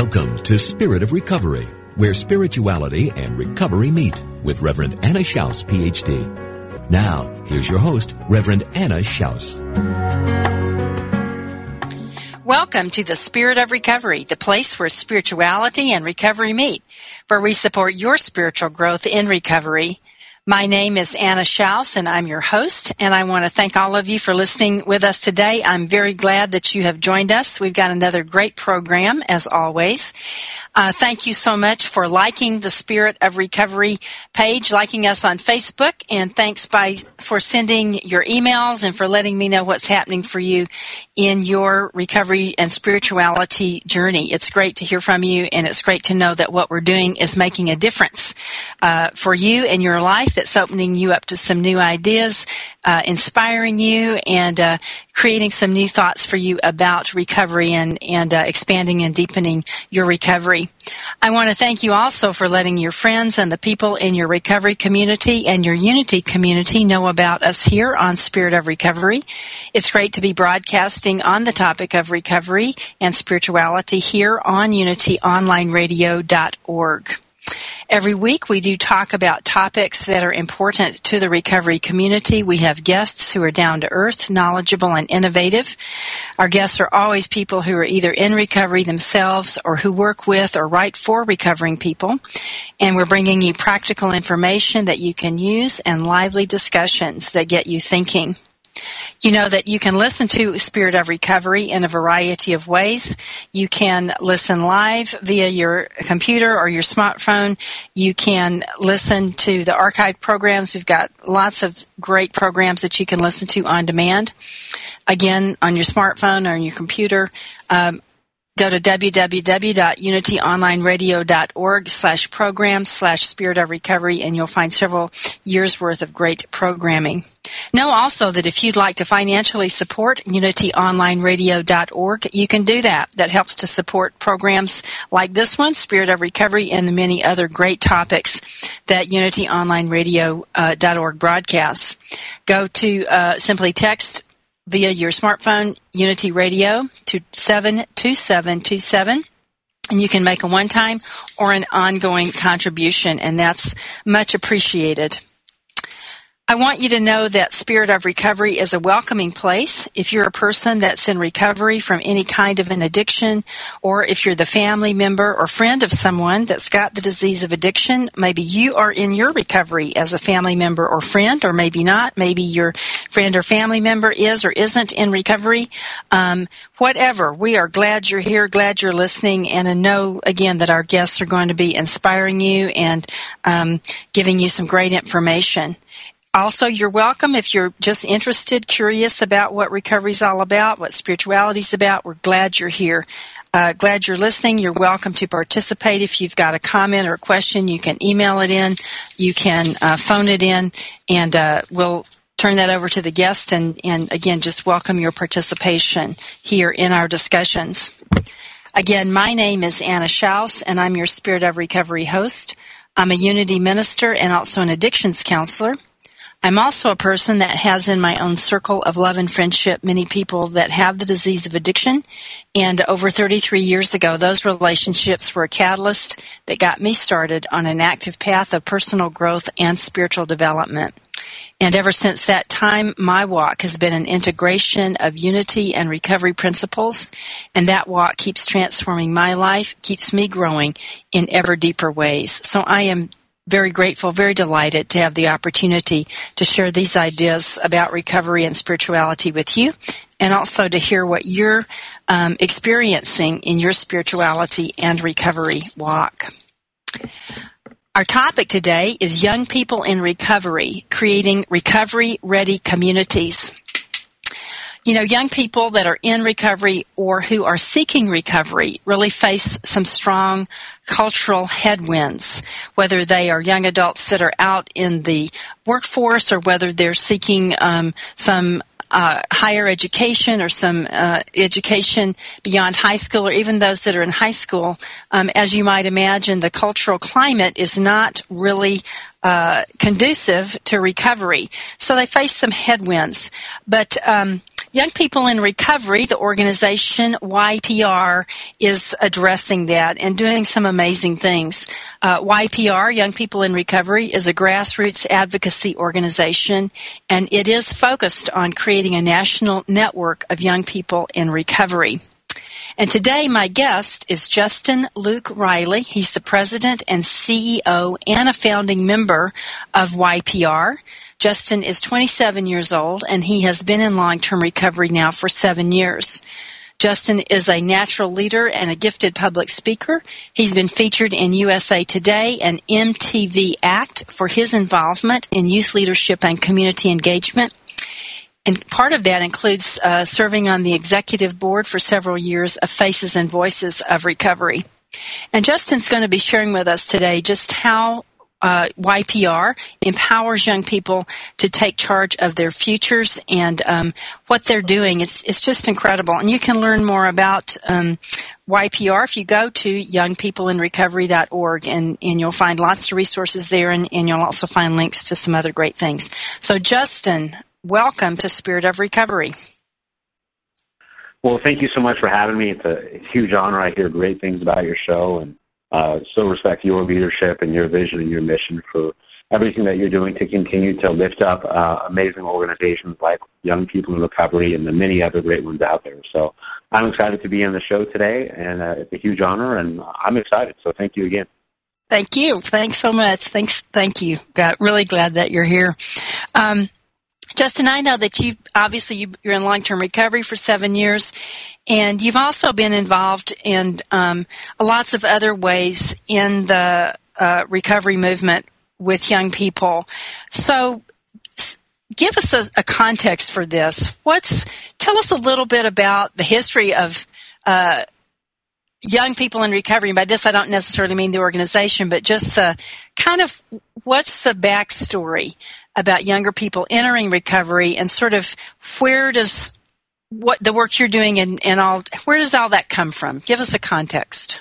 Welcome to Spirit of Recovery, where spirituality and recovery meet with Reverend Anna Schaus, PhD. Now, here's your host, Reverend Anna Schaus. Welcome to the Spirit of Recovery, the place where spirituality and recovery meet, where we support your spiritual growth in recovery my name is Anna Schaus, and I'm your host, and I want to thank all of you for listening with us today. I'm very glad that you have joined us. We've got another great program, as always. Uh, thank you so much for liking the Spirit of Recovery page, liking us on Facebook, and thanks by for sending your emails and for letting me know what's happening for you in your recovery and spirituality journey. It's great to hear from you, and it's great to know that what we're doing is making a difference uh, for you and your life. It's opening you up to some new ideas, uh, inspiring you, and uh, creating some new thoughts for you about recovery and and uh, expanding and deepening your recovery. I want to thank you also for letting your friends and the people in your recovery community and your unity community know about us here on Spirit of Recovery. It's great to be broadcasting on the topic of recovery and spirituality here on unityonlineradio.org. Every week we do talk about topics that are important to the recovery community. We have guests who are down to earth, knowledgeable, and innovative. Our guests are always people who are either in recovery themselves or who work with or write for recovering people. And we're bringing you practical information that you can use and lively discussions that get you thinking. You know that you can listen to Spirit of Recovery in a variety of ways. You can listen live via your computer or your smartphone. You can listen to the archive programs. We've got lots of great programs that you can listen to on demand. Again, on your smartphone or on your computer. Um, go to www.unityonlineradio.org slash program slash spirit of recovery and you'll find several years worth of great programming. Know also that if you'd like to financially support unityonlineradio.org, you can do that. That helps to support programs like this one, Spirit of Recovery, and the many other great topics that unityonlineradio.org broadcasts. Go to uh, simply text via your smartphone Unity Radio to 72727 and you can make a one-time or an ongoing contribution and that's much appreciated. I want you to know that Spirit of Recovery is a welcoming place. If you're a person that's in recovery from any kind of an addiction, or if you're the family member or friend of someone that's got the disease of addiction, maybe you are in your recovery as a family member or friend, or maybe not. Maybe your friend or family member is or isn't in recovery. Um, whatever, we are glad you're here, glad you're listening, and I know again that our guests are going to be inspiring you and um, giving you some great information. Also, you're welcome if you're just interested, curious about what recovery is all about, what spirituality is about. We're glad you're here. Uh, glad you're listening. You're welcome to participate. If you've got a comment or a question, you can email it in. You can uh, phone it in, and uh, we'll turn that over to the guest. And, and again, just welcome your participation here in our discussions. Again, my name is Anna Schaus, and I'm your Spirit of Recovery host. I'm a Unity minister and also an addictions counselor. I'm also a person that has in my own circle of love and friendship many people that have the disease of addiction. And over 33 years ago, those relationships were a catalyst that got me started on an active path of personal growth and spiritual development. And ever since that time, my walk has been an integration of unity and recovery principles. And that walk keeps transforming my life, keeps me growing in ever deeper ways. So I am very grateful, very delighted to have the opportunity to share these ideas about recovery and spirituality with you, and also to hear what you're um, experiencing in your spirituality and recovery walk. Our topic today is Young People in Recovery, creating recovery ready communities you know, young people that are in recovery or who are seeking recovery really face some strong cultural headwinds, whether they are young adults that are out in the workforce or whether they're seeking um, some uh, higher education or some uh, education beyond high school, or even those that are in high school, um, as you might imagine, the cultural climate is not really uh, conducive to recovery. So they face some headwinds. But um, Young People in Recovery, the organization YPR, is addressing that and doing some amazing things. Uh, YPR, Young People in Recovery, is a grassroots advocacy organization, and it is focused on creating a national network of young people in recovery. And today my guest is Justin Luke Riley. He's the president and CEO and a founding member of YPR. Justin is 27 years old and he has been in long-term recovery now for seven years. Justin is a natural leader and a gifted public speaker. He's been featured in USA Today and MTV Act for his involvement in youth leadership and community engagement. And part of that includes uh, serving on the executive board for several years of Faces and Voices of Recovery. And Justin's going to be sharing with us today just how uh, YPR empowers young people to take charge of their futures and um, what they're doing. It's it's just incredible, and you can learn more about um, YPR if you go to youngpeopleinrecovery.org, and and you'll find lots of resources there, and, and you'll also find links to some other great things. So, Justin, welcome to Spirit of Recovery. Well, thank you so much for having me. It's a huge honor. I hear great things about your show, and so respect your leadership and your vision and your mission for everything that you're doing to continue to lift up uh, amazing organizations like Young People in Recovery and the many other great ones out there. So I'm excited to be on the show today, and uh, it's a huge honor, and I'm excited. So thank you again. Thank you. Thanks so much. Thanks. Thank you. Got really glad that you're here. Um, Justin, I know that you've obviously you, are in long-term recovery for seven years, and you've also been involved in um, lots of other ways in the uh, recovery movement with young people. So, give us a, a, context for this. What's tell us a little bit about the history of uh, young people in recovery. And by this, I don't necessarily mean the organization, but just the kind of what's the backstory about younger people entering recovery and sort of where does what the work you're doing and, and all where does all that come from? Give us a context.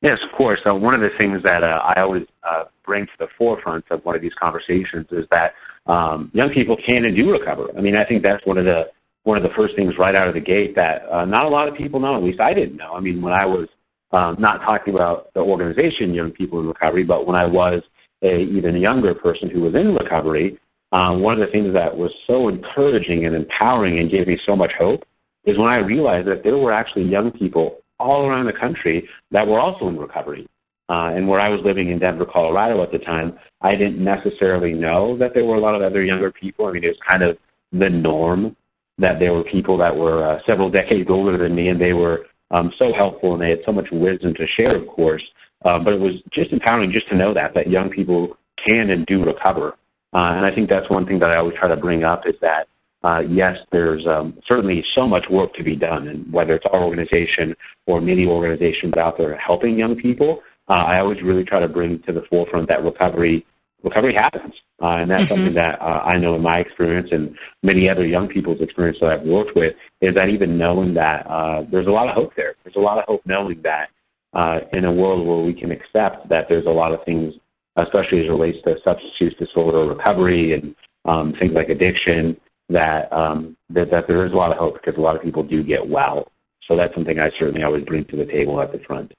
Yes, of course. Uh, one of the things that uh, I always uh, bring to the forefront of one of these conversations is that um, young people can and do recover. I mean, I think that's one of the one of the first things right out of the gate that uh, not a lot of people know. At least I didn't know. I mean, when I was um, not talking about the organization Young People in Recovery, but when I was a even younger person who was in recovery, um, one of the things that was so encouraging and empowering and gave me so much hope is when I realized that there were actually young people all around the country that were also in recovery. Uh, and where I was living in Denver, Colorado at the time, I didn't necessarily know that there were a lot of other younger people. I mean, it was kind of the norm that there were people that were uh, several decades older than me, and they were um, so helpful, and they had so much wisdom to share, of course. Uh, but it was just empowering just to know that that young people can and do recover. Uh, and I think that's one thing that I always try to bring up is that uh, yes, there's um, certainly so much work to be done, and whether it's our organization or many organizations out there helping young people, uh, I always really try to bring to the forefront that recovery recovery happens. Uh, and that's mm-hmm. something that uh, I know in my experience and many other young people's experience that I've worked with is that even knowing that uh, there's a lot of hope there. There's a lot of hope knowing that uh, in a world where we can accept that there's a lot of things, especially as it relates to substance use disorder recovery and um, things like addiction, that, um, that that there is a lot of hope because a lot of people do get well. So that's something I certainly always bring to the table at the front.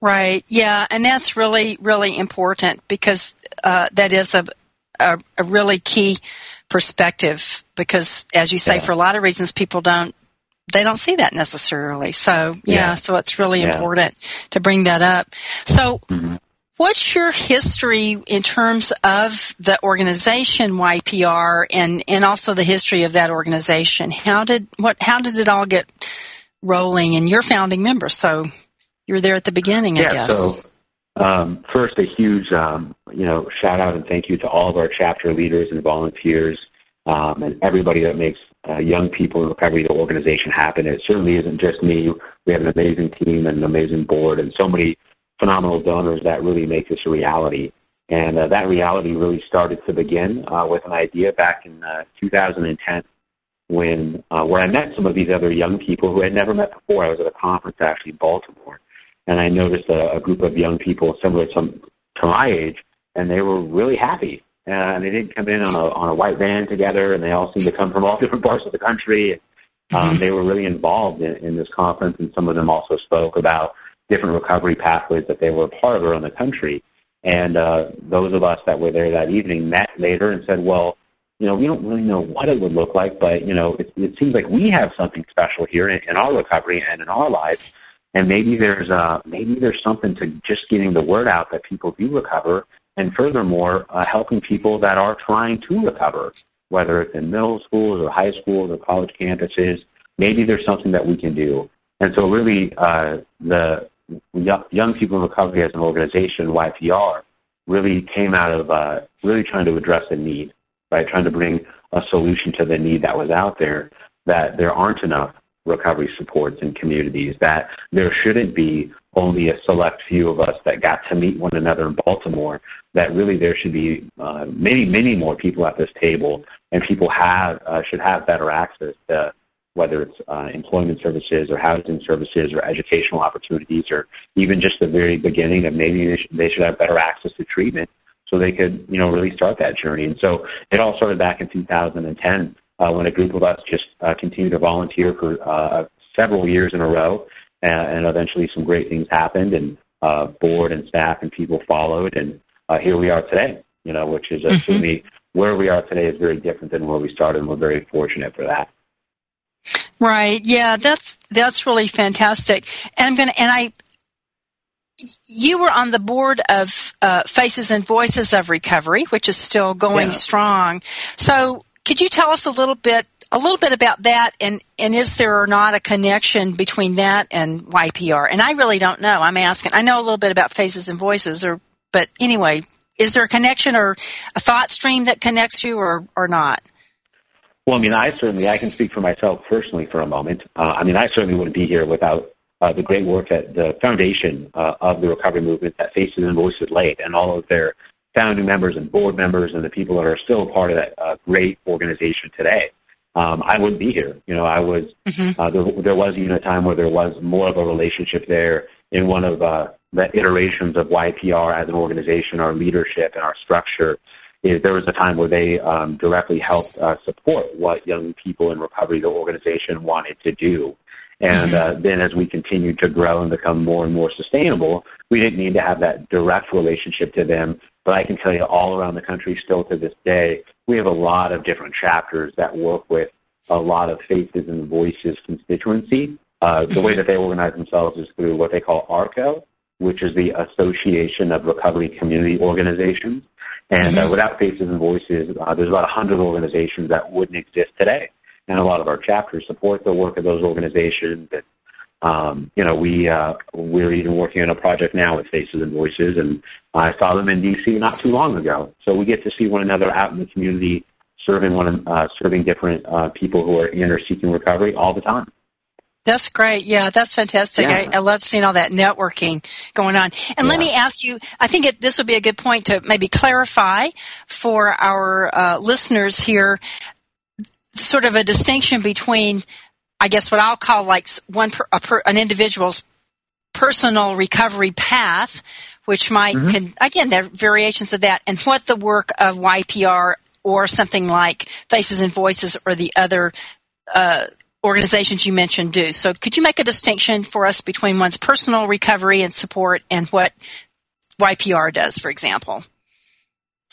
Right. Yeah, and that's really really important because uh, that is a a, a really key perspective because, as you say, Yeah. for a lot of reasons, people don't they don't see that necessarily. So yeah, Yeah. so it's really Yeah. important to bring that up. So. Mhm. What's your history in terms of the organization YPR and, and also the history of that organization? How did what how did it all get rolling and your founding member? So you're there at the beginning, I yeah, guess. so um, first, a huge um, you know shout out and thank you to all of our chapter leaders and volunteers um, and everybody that makes uh, young people in recovery the organization happen. It certainly isn't just me. We have an amazing team and an amazing board and so many phenomenal donors that really make this a reality. And uh, that reality really started to begin uh, with an idea back in uh, 2010 when uh, where I met some of these other young people who I had never met before. I was at a conference actually in Baltimore, and I noticed a, a group of young people similar to, to my age, and they were really happy. And they didn't come in on a on a white van together, and they all seemed to come from all different parts of the country. Um, they were really involved in, in this conference, and some of them also spoke about different recovery pathways that they were a part of around the country. And uh, those of us that were there that evening met later and said, well, you know, we don't really know what it would look like, but, you know, it, it seems like we have something special here in, in our recovery and in our lives. And maybe there's, uh, maybe there's something to just getting the word out that people do recover. And furthermore, uh, helping people that are trying to recover, whether it's in middle schools or high schools or college campuses, maybe there's something that we can do. And so really, uh, the young, people in recovery as an organization, YPR, really came out of uh, really trying to address a need, right? Trying to bring a solution to the need that was out there, that there aren't enough recovery supports in communities, that there shouldn't be only a select few of us that got to meet one another in Baltimore, that really there should be uh, many, many more people at this table, and people have uh, should have better access to whether it's uh, employment services or housing services or educational opportunities or even just the very beginning of maybe they should, they should have better access to treatment so they could, you know, really start that journey. And so it all started back in 2010 uh, when a group of us just uh, continued to volunteer for uh, several years in a row, and, and eventually some great things happened, and uh, board and staff and people followed, and uh, here we are today. You know, which is uh, Mm-hmm. certainly where we are today is very different than where we started, and we're very fortunate for that. Right. Yeah, that's that's really fantastic. And I'm going to and I you were on the board of uh, Faces and Voices of Recovery, which is still going Yeah. strong. So, could you tell us a little bit a little bit about that and and is there or not a connection between that and YPR? And I really don't know. I'm asking. I know a little bit about Faces and Voices or but anyway, is there a connection or a thought stream that connects you or or not? Well, I mean, I certainly I can speak for myself personally for a moment. Uh, I mean, I certainly wouldn't be here without uh, the great work that the foundation uh, of the recovery movement that Faces and Voices laid, and all of their founding members and board members and the people that are still part of that uh, great organization today. Um, I wouldn't be here. You know, I was uh, there, there was even a time where there was more of a relationship there in one of uh, the iterations of YPR as an organization, our leadership and our structure is there was a time where they um, directly helped uh, support what young people in recovery, the organization, wanted to do. And uh, then as we continued to grow and become more and more sustainable, we didn't need to have that direct relationship to them. But I can tell you all around the country still to this day, we have a lot of different chapters that work with a lot of faces and voices constituency. Uh, the way that they organize themselves is through what they call ARCO, which is the Association of Recovery Community Organizations. And uh, without faces and voices, uh, there's about 100 organizations that wouldn't exist today. And a lot of our chapters support the work of those organizations. And, um, you know, we, uh, we're even working on a project now with Faces and Voices, and I saw them in D.C. not too long ago. So we get to see one another out in the community, serving one, uh, serving different uh, people who are in or seeking recovery all the time. That's great. Yeah, that's fantastic. Yeah. I, I love seeing all that networking going on. And let me ask you, I think it, this would be a good point to maybe clarify for our uh, listeners here sort of a distinction between, I guess, what I'll call like one per, a per, an individual's personal recovery path, which might, Mm-hmm. can, again, there are variations of that, and what the work of YPR or something like Faces and Voices or the other uh, organizations you mentioned do. So, could you make a distinction for us between one's personal recovery and support and what YPR does, for example?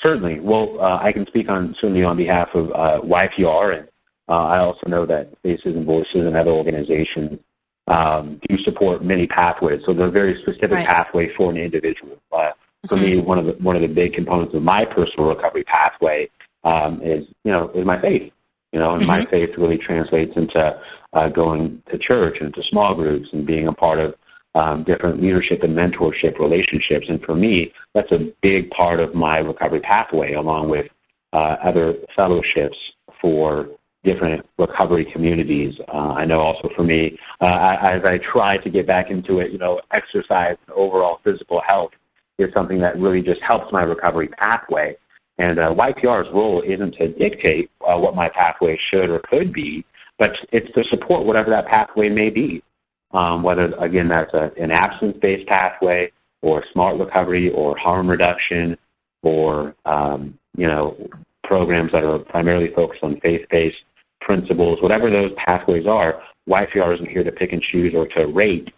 Certainly. Well, uh, I can speak on certainly on behalf of uh, YPR, and uh, I also know that Faces and Voices and other organizations um, do support many pathways. So there's a very specific right. pathway for an individual. Uh, for mm-hmm. me, one of the one of the big components of my personal recovery pathway um, is you know is my faith. You know, and mm-hmm. my faith really translates into uh, going to church and to small groups and being a part of um, different leadership and mentorship relationships. And for me, that's a big part of my recovery pathway, along with uh, other fellowships for different recovery communities. Uh, I know also for me, uh, I, as I try to get back into it, you know, exercise and overall physical health is something that really just helps my recovery pathway. And uh, YPR's role isn't to dictate uh, what my pathway should or could be, but it's to support whatever that pathway may be. Um, whether again that's a, an abstinence-based pathway, or smart recovery, or harm reduction, or um, you know programs that are primarily focused on faith-based principles, whatever those pathways are, YPR isn't here to pick and choose or to rate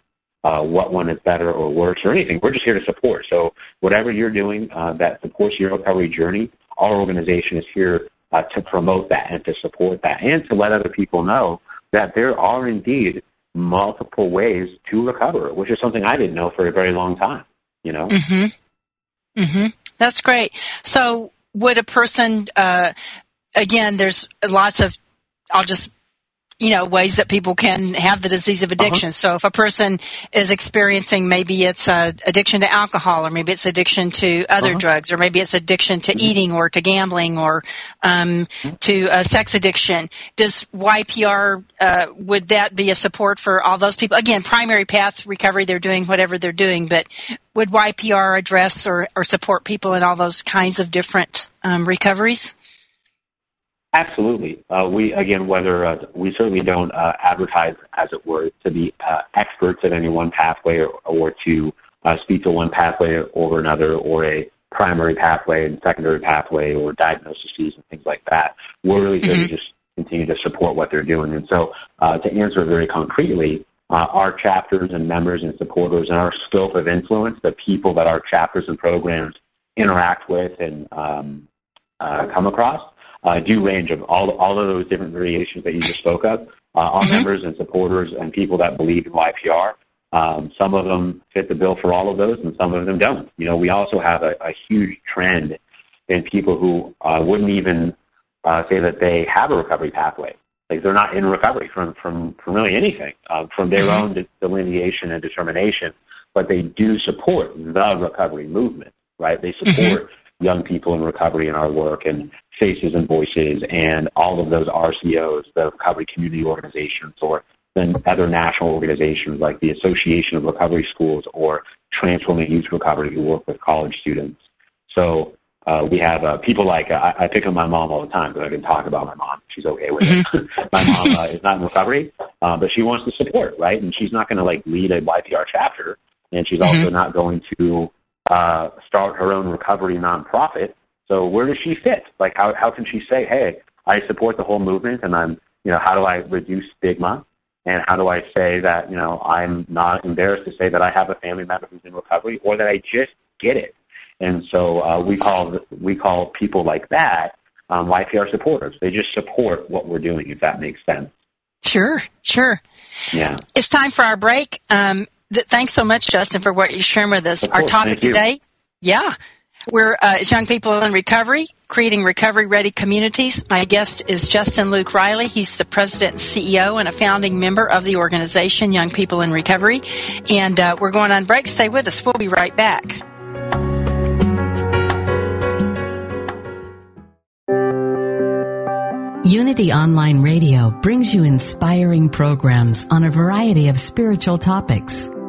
uh, what one is better or worse or anything. We're just here to support. So whatever you're doing uh, that supports your recovery journey, our organization is here uh, to promote that and to support that and to let other people know that there are indeed multiple ways to recover, which is something I didn't know for a very long time. You know. Mm-hmm. Mm-hmm. That's great. So, would a person, uh, again, there's lots of I'll just you know ways that people can have the disease of addiction. Uh-huh. So if a person is experiencing maybe it's a addiction to alcohol, or maybe it's addiction to other uh-huh. drugs, or maybe it's addiction to mm-hmm. eating, or to gambling, or um, mm-hmm. to a sex addiction, does YPR uh, would that be a support for all those people? Again, primary path recovery, they're doing whatever they're doing, but would YPR address or, or support people in all those kinds of different um, recoveries? Absolutely. Uh, we again, whether uh, we certainly don't uh, advertise, as it were, to be uh, experts at any one pathway or, or to uh, speak to one pathway over another, or a primary pathway and secondary pathway, or diagnoses and things like that. We're really mm-hmm. to just continue to support what they're doing. And so, uh, to answer very concretely, our chapters and members and supporters and our scope of influence, the people that our chapters and programs interact with and um, come across uh, do range of all all of those different variations that you just spoke of. Uh, our mm-hmm. members and supporters and people that believe in YPR. Um, some of them fit the bill for all of those, and some of them don't. You know, we also have a, a huge trend in people who uh, wouldn't even uh, say that they have a recovery pathway. Like they're not in recovery from from from really anything, uh, from their mm-hmm. own delineation and determination, but they do support the recovery movement, right? They support. Mm-hmm young people in recovery in our work and Faces and Voices and all of those RCOs, the recovery community organizations, or then other national organizations like the Association of Recovery Schools or Transforming Youth Recovery who work with college students. So uh, we have uh, people like uh, I, I pick on my mom all the time because I can talk about my mom. She's okay with it. Mm-hmm. my mom uh, is not in recovery, uh, but she wants to support, right? And she's not going to like lead a YPR chapter, and she's mm-hmm. also not going to uh, start her own recovery nonprofit. So where does she fit? Like how how can she say, hey, I support the whole movement, and I'm you know how do I reduce stigma, and how do I say that you know I'm not embarrassed to say that I have a family member who's in recovery, or that I just get it. And so uh, we call we call people like that um, YPR supporters. They just support what we're doing, if that makes sense. Sure, sure. Yeah. It's time for our break. Um, th- thanks so much, Justin, for what you're sharing with us. Our topic today, yeah, we're uh, it's young people in recovery, creating recovery-ready communities. My guest is Justin Luke Riley. He's the president and CEO and a founding member of the organization Young People in Recovery. And uh, we're going on break. Stay with us. We'll be right back. Unity Online Radio brings you inspiring programs on a variety of spiritual topics.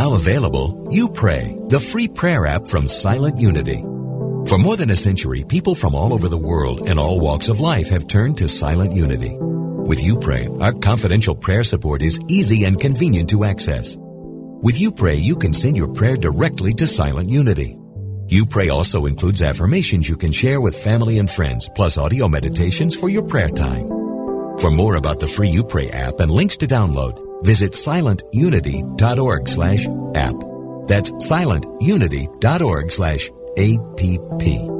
Now available, You Pray, the free prayer app from Silent Unity. For more than a century, people from all over the world and all walks of life have turned to Silent Unity. With You Pray, our confidential prayer support is easy and convenient to access. With You Pray, you can send your prayer directly to Silent Unity. You Pray also includes affirmations you can share with family and friends, plus audio meditations for your prayer time. For more about the free You Pray app and links to download, visit silentunity.org slash app. That's silentunity.org slash app.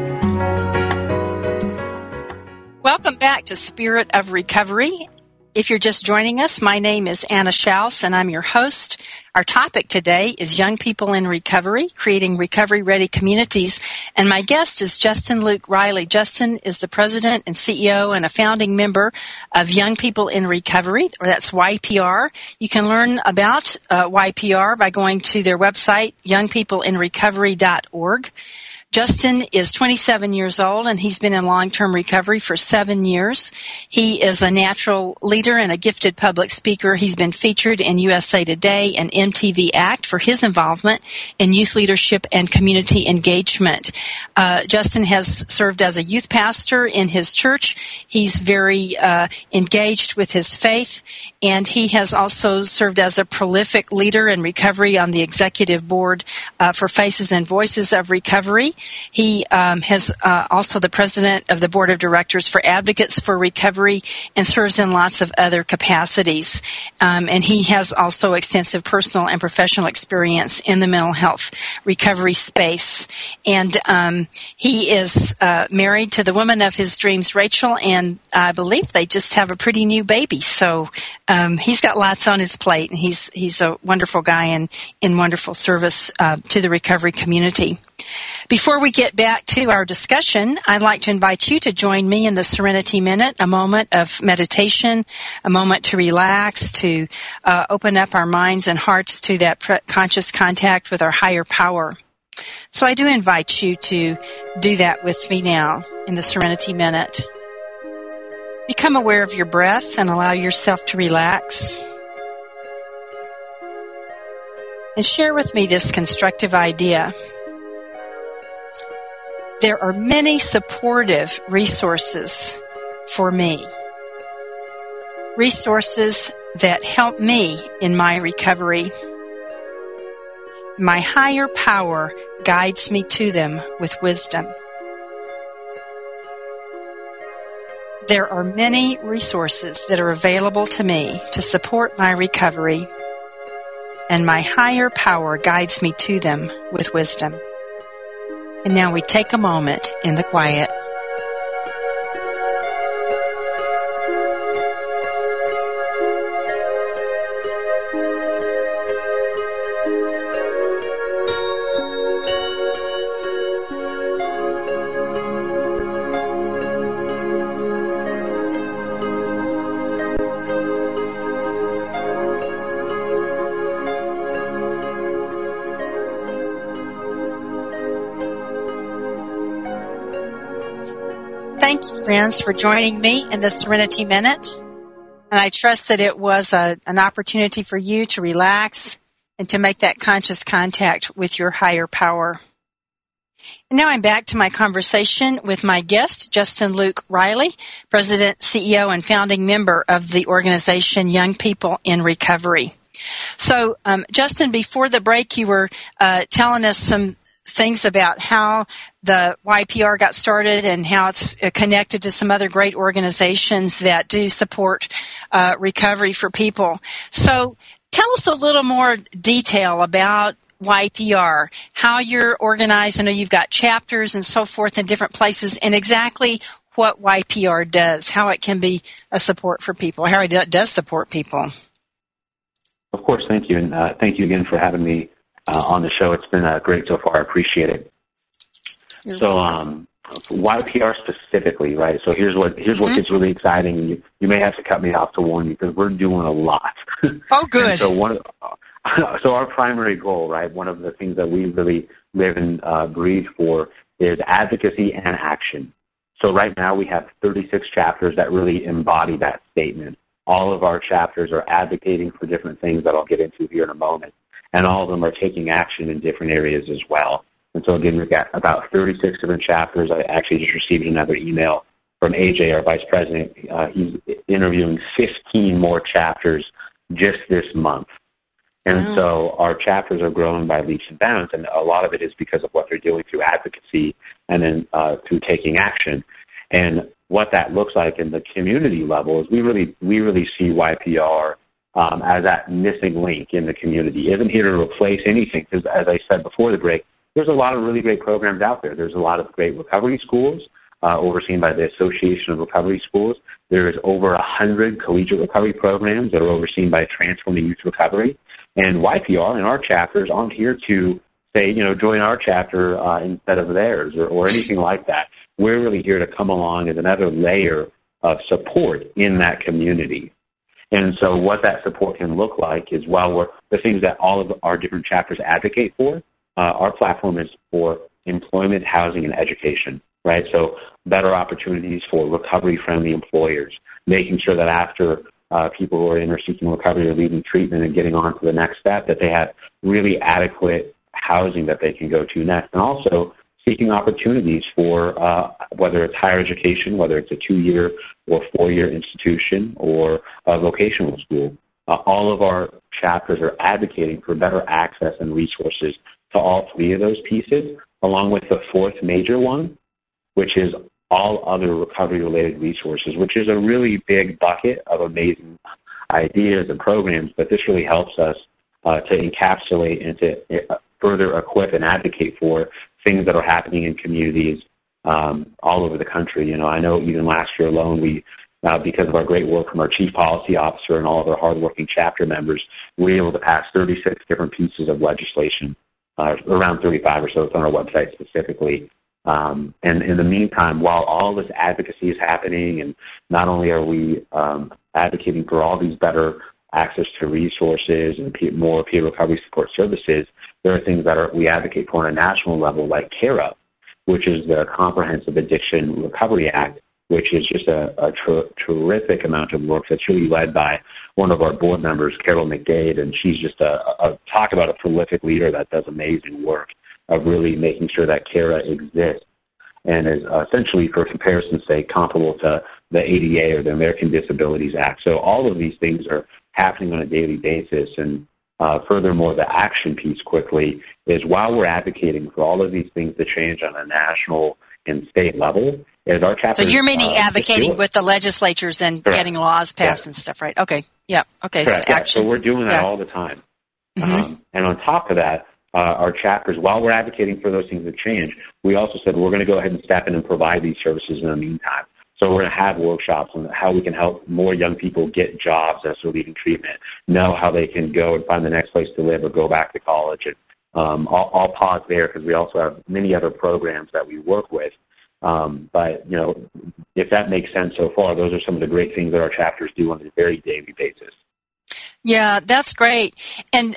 To Spirit of Recovery. If you're just joining us, my name is Anna Schaus and I'm your host. Our topic today is Young People in Recovery, creating recovery ready communities. And my guest is Justin Luke Riley. Justin is the president and CEO and a founding member of Young People in Recovery, or that's YPR. You can learn about uh, YPR by going to their website, youngpeopleinrecovery.org. Justin is 27 years old and he's been in long-term recovery for seven years. He is a natural leader and a gifted public speaker. He's been featured in USA Today and MTV Act for his involvement in youth leadership and community engagement. Uh, Justin has served as a youth pastor in his church. He's very uh, engaged with his faith and he has also served as a prolific leader in recovery on the executive board uh, for Faces and Voices of Recovery. He um, has uh, also the president of the board of directors for Advocates for Recovery and serves in lots of other capacities. Um, and he has also extensive personal and professional experience in the mental health recovery space. And um, he is uh, married to the woman of his dreams, Rachel, and I believe they just have a pretty new baby. So um, he's got lots on his plate, and he's he's a wonderful guy and in wonderful service uh, to the recovery community. Before we get back to our discussion, I'd like to invite you to join me in the Serenity Minute, a moment of meditation, a moment to relax, to uh, open up our minds and hearts to that pre- conscious contact with our higher power. So I do invite you to do that with me now in the Serenity Minute. Become aware of your breath and allow yourself to relax. And share with me this constructive idea. There are many supportive resources for me. Resources that help me in my recovery. My higher power guides me to them with wisdom. There are many resources that are available to me to support my recovery, and my higher power guides me to them with wisdom. And now we take a moment in the quiet. Friends, for joining me in the Serenity Minute. And I trust that it was a, an opportunity for you to relax and to make that conscious contact with your higher power. And now I'm back to my conversation with my guest, Justin Luke Riley, President, CEO, and founding member of the organization Young People in Recovery. So, um, Justin, before the break, you were uh, telling us some things about how the YPR got started and how it's uh, connected to some other great organizations that do support uh, recovery for people. So tell us a little more detail about YPR, how you're organized. I know you've got chapters and so forth in different places, and exactly what YPR does, how it can be a support for people, how it does support people. Of course, thank you, and uh, thank you again for having me uh, on the show. It's been uh, great so far. I appreciate it. so, um, YPR specifically, right? So here's what here's mm-hmm. what gets really exciting. You you may have to cut me off to warn you because we're doing a lot. Oh, good. so one, so our primary goal, right? One of the things that we really live and uh, breathe for is advocacy and action. So right now we have 36 chapters that really embody that statement. All of our chapters are advocating for different things that I'll get into here in a moment. And all of them are taking action in different areas as well. And so again, we've got about 36 different chapters. I actually just received another email from AJ, our vice president. Uh, he's interviewing 15 more chapters just this month. And wow. so our chapters are growing by leaps and bounds, and a lot of it is because of what they're doing through advocacy and then uh, through taking action. And what that looks like in the community level is we really we really see YPR um, as that missing link in the community. Isn't here to replace anything because, as I said before the break, there's a lot of really great programs out there. There's a lot of great recovery schools uh, overseen by the Association of Recovery Schools. There is over a hundred collegiate recovery programs that are overseen by Transforming Youth Recovery. And YPR and our chapters aren't here to say, you know, join our chapter uh, instead of theirs or, or anything like that. We're really here to come along as another layer of support in that community. And so what that support can look like is while we're the things that all of our different chapters advocate for, uh, our platform is for employment, housing, and education, right? So better opportunities for recovery-friendly employers, making sure that after uh, people who are in or seeking recovery or leaving treatment and getting on to the next step, that they have really adequate housing that they can go to next. And also seeking opportunities for uh, whether it's higher education, whether it's a two-year or four-year institution or a vocational school. Uh, all of our chapters are advocating for better access and resources to all three of those pieces, along with the fourth major one, which is all other recovery-related resources, which is a really big bucket of amazing ideas and programs, but this really helps us uh, to encapsulate and to uh, further equip and advocate for things that are happening in communities um, all over the country. You know, I know even last year alone, we uh, because of our great work from our chief policy officer and all of our hardworking chapter members, we were able to pass 36 different pieces of legislation, uh, around 35 or so. It's on our website specifically. Um, and in the meantime, while all this advocacy is happening, and not only are we um, advocating for all these better access to resources and more peer recovery support services, there are things that are, we advocate for on a national level, like CARA which is the Comprehensive Addiction Recovery Act, which is just a, a ter- terrific amount of work that's really led by one of our board members, Carol McDaid, and she's just a, a talk about a prolific leader that does amazing work of really making sure that CARA exists and is essentially, for comparison's sake, comparable to the ADA or the American Disabilities Act. So all of these things are happening on a daily basis. And uh, furthermore, the action piece quickly is while we're advocating for all of these things to change on a national and state level, is our chapter. So you're meaning uh, advocating with the legislatures and Correct. getting laws passed and stuff, right? Okay. Yeah. Okay. Correct. So. Yeah. so we're doing that yeah. all the time. Mm-hmm. Um, and on top of that, uh, our chapters, while we're advocating for those things to change, we also said we're going to go ahead and step in and provide these services in the meantime. So we're going to have workshops on how we can help more young people get jobs as they're leaving treatment, know how they can go and find the next place to live or go back to college. And um, I'll, I'll pause there because we also have many other programs that we work with. Um, but you know, if that makes sense so far, those are some of the great things that our chapters do on a very daily basis. Yeah, that's great. And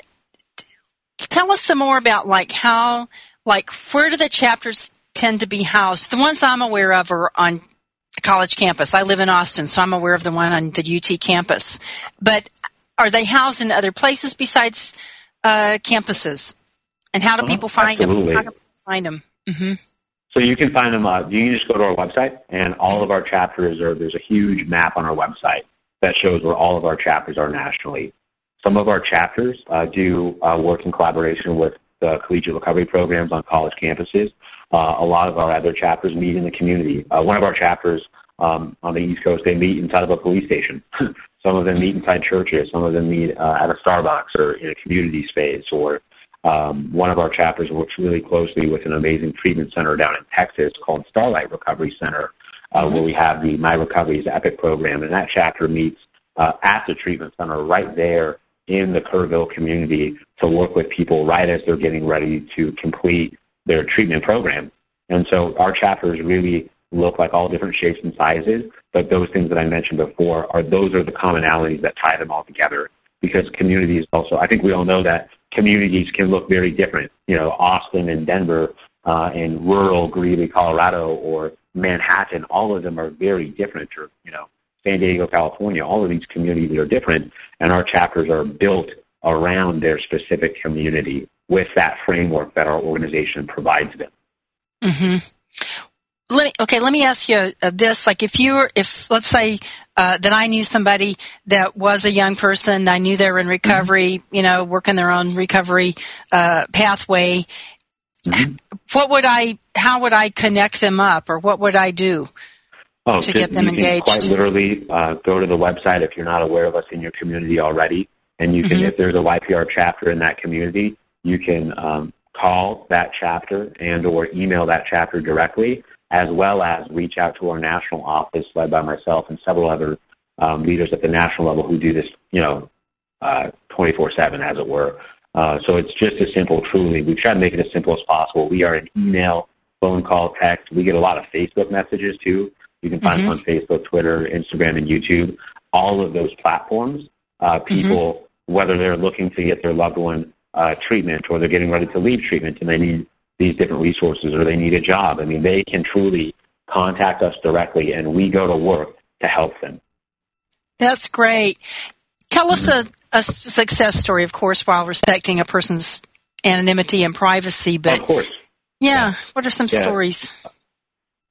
tell us some more about like how, like where do the chapters tend to be housed? The ones I'm aware of are on college campus. I live in Austin, so I'm aware of the one on the UT campus. But are they housed in other places besides uh, campuses? And how do uh-huh. people find Absolutely. them? How do people find them? Mm-hmm. So you can find them. Uh, you can just go to our website, and all of our chapters are. There's a huge map on our website that shows where all of our chapters are nationally. Some of our chapters uh, do uh, work in collaboration with the collegiate recovery programs on college campuses. Uh, a lot of our other chapters meet in the community. Uh, one of our chapters um, on the East Coast, they meet inside of a police station. some of them meet inside churches. Some of them meet uh, at a Starbucks or in a community space. Or um, one of our chapters works really closely with an amazing treatment center down in Texas called Starlite Recovery Center, uh, where we have the My Recovery's Epic program, and that chapter meets uh, at the treatment center right there in the Kerrville community to work with people right as they're getting ready to complete their treatment program. And so our chapters really look like all different shapes and sizes, but those things that I mentioned before are those are the commonalities that tie them all together. Because communities also, I think we all know that communities can look very different. You know, Austin and Denver uh, and rural Greeley, Colorado, or Manhattan, all of them are very different. Or you know, San Diego, California, all of these communities are different, and our chapters are built around their specific community with that framework that our organization provides them. Mm-hmm. Let me, okay, let me ask you uh, this. Like if you were, if let's say uh, that I knew somebody that was a young person, I knew they were in recovery, mm-hmm. you know, working their own recovery uh, pathway, mm-hmm. what would I, how would I connect them up or what would I do? Oh, to get them engaged. quite literally uh, go to the website if you're not aware of us in your community already, and you can, mm-hmm. if there's a YPR chapter in that community, you can um, call that chapter and or email that chapter directly, as well as reach out to our national office led by myself and several other um, leaders at the national level who do this, you know, uh, 24/7, as it were. Uh, so it's just as simple, truly. We try to make it as simple as possible. We are an email, phone call, text. We get a lot of Facebook messages too. You can find mm-hmm. us on Facebook, Twitter, Instagram, and YouTube. All of those platforms, uh, mm-hmm. people, mm-hmm. whether they're looking to get their loved one uh, treatment or they're getting ready to leave treatment and they need these different resources or they need a job, I mean, they can truly contact us directly and we go to work to help them. That's great. Tell us a, a success story, of course, while respecting a person's anonymity and privacy. But of course, yeah, yeah. what are some yeah. stories?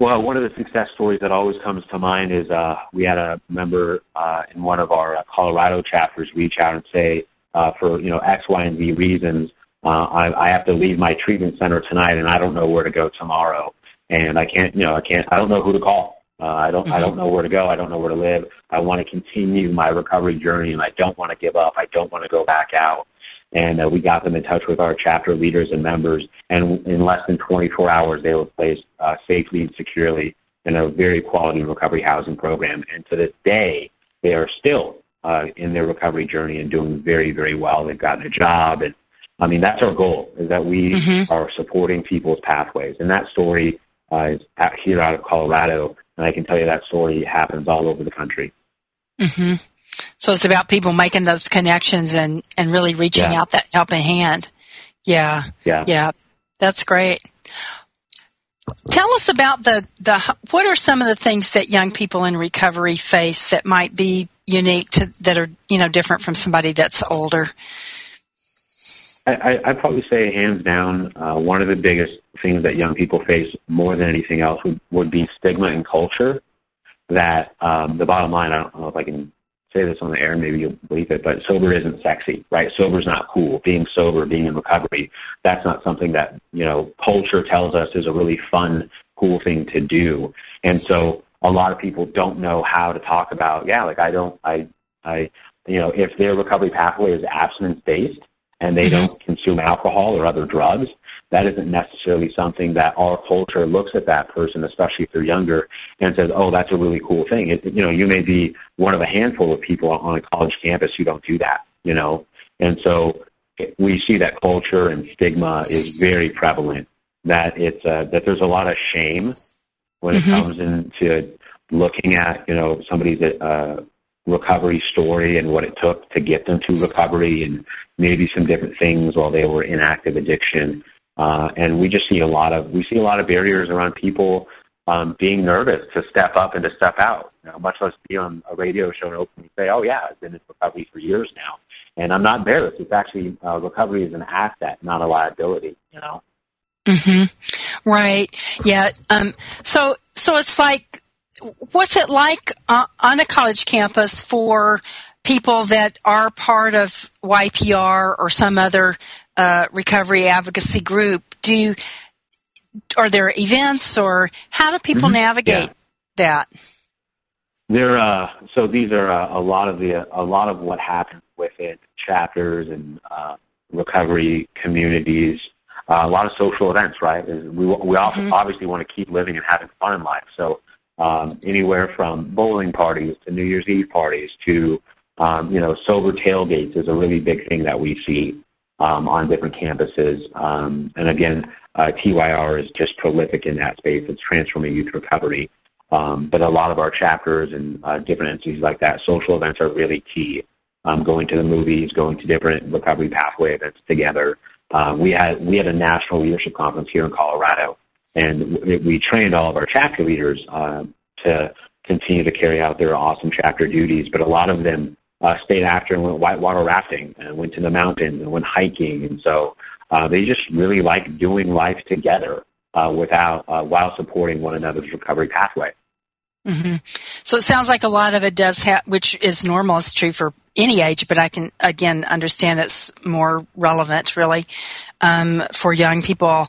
Well, one of the success stories that always comes to mind is uh, we had a member uh, in one of our uh, Colorado chapters reach out and say, uh, for you know X, Y, and Z reasons, uh, I, I have to leave my treatment center tonight, and I don't know where to go tomorrow, and I can't, you know, I can't, I don't know who to call. Uh, I don't, mm-hmm. I don't know where to go. I don't know where to live. I want to continue my recovery journey, and I don't want to give up. I don't want to go back out and uh, we got them in touch with our chapter leaders and members. And in less than 24 hours, they were placed uh, safely and securely in a very quality recovery housing program. And to this day, they are still uh, in their recovery journey and doing very, very well. They've gotten a job, and I mean that's our goal: is that we mm-hmm. are supporting people's pathways. And that story uh, is out here out of Colorado, and I can tell you that story happens all over the country. Mm-hmm. So it's about people making those connections and, and really reaching yeah. out that helping hand. Yeah. Yeah. Yeah. That's great. Tell us about the, the, what are some of the things that young people in recovery face that might be unique to, that are, you know, different from somebody that's older? I, I'd probably say hands down, uh, one of the biggest things that young people face more than anything else would, would be stigma and culture that um, the bottom line, I don't know if I can say this on the air, maybe you'll believe it, but sober isn't sexy, right? Sober's not cool. Being sober, being in recovery, that's not something that, you know, culture tells us is a really fun, cool thing to do. And so a lot of people don't know how to talk about, yeah, like I don't, I, I, you know, if their recovery pathway is abstinence based and they mm-hmm. don't consume alcohol or other drugs, that isn't necessarily something that our culture looks at that person, especially if they're younger, and says, "Oh, that's a really cool thing." It, you know, you may be one of a handful of people on a college campus who don't do that. You know, and so we see that culture and stigma is very prevalent. That it's uh, that there's a lot of shame when mm-hmm. it comes into looking at you know somebody's uh, recovery story and what it took to get them to recovery and maybe some different things while they were in active addiction. Uh, and we just see a lot of we see a lot of barriers around people um, being nervous to step up and to step out. You know, much less be on a radio show and openly say, "Oh yeah, I've been in recovery for years now," and I'm not embarrassed. It's actually uh, recovery is an asset, not a liability. You know. Mm-hmm. Right. Yeah. Um, so so it's like, what's it like uh, on a college campus for people that are part of YPR or some other uh, recovery advocacy group, do are there events or how do people mm-hmm. navigate yeah. that? There, uh, so these are uh, a lot of the a lot of what happens within chapters and uh, recovery communities. Uh, a lot of social events, right? We we also mm-hmm. obviously want to keep living and having fun in life. So um, anywhere from bowling parties to New Year's Eve parties to um, you know sober tailgates is a really big thing that we see um, on different campuses. Um, and again, uh, TYR is just prolific in that space. It's transforming youth recovery. Um, but a lot of our chapters and uh, different entities like that, social events are really key. Um, going to the movies, going to different recovery pathway events together. Uh, we had we had a national leadership conference here in Colorado, and we trained all of our chapter leaders uh, to continue to carry out their awesome chapter duties. But a lot of them uh, stayed after and went whitewater rafting and went to the mountains and went hiking, and so uh, they just really like doing life together uh, without uh, while supporting one another's recovery pathway. Mm-hmm. So it sounds like a lot of it does have, which is normal. It's true for any age, but I can again understand it's more relevant, really, um, for young people.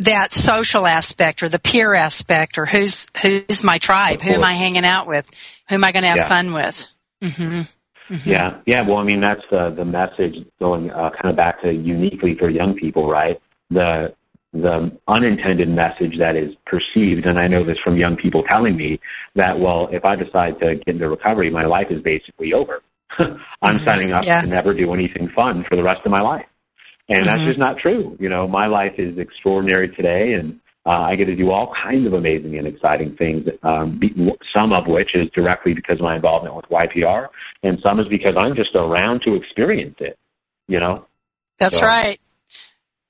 That social aspect, or the peer aspect, or who's who's my tribe? Who am I hanging out with? Who am I going to have yeah. fun with? Mm-hmm. Mm-hmm. Yeah, yeah. Well, I mean, that's the the message going uh, kind of back to uniquely for young people, right? The the unintended message that is perceived, and I know this from young people telling me that, well, if I decide to get into recovery, my life is basically over. I'm signing up yeah. to never do anything fun for the rest of my life. And mm-hmm. that's just not true. You know, my life is extraordinary today and uh, I get to do all kinds of amazing and exciting things, um, be, some of which is directly because of my involvement with YPR, and some is because I'm just around to experience it, you know? That's so. right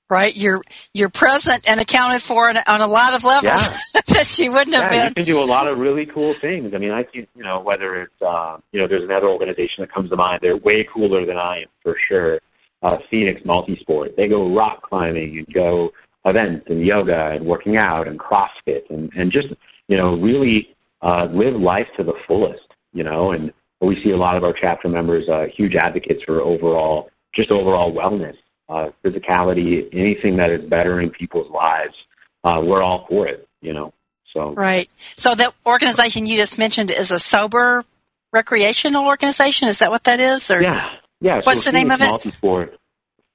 right? You're you're present and accounted for on, on a lot of levels yeah. that you wouldn't have been. You can do a lot of really cool things. I mean, I see, you know, whether it's uh, you know, there's another organization that comes to mind. They're way cooler than I am for sure. Uh, Phoenix Multisport. They go rock climbing and go events and yoga and working out and CrossFit and and just you know really uh, live life to the fullest. You know, and we see a lot of our chapter members uh, huge advocates for overall just overall wellness uh, physicality, anything that is bettering people's lives, uh, we're all for it, you know. So right. So the organization you just mentioned is a sober recreational organization. Is that what that is? Or yeah, yeah. What's so the Phoenix name of it? Multisport.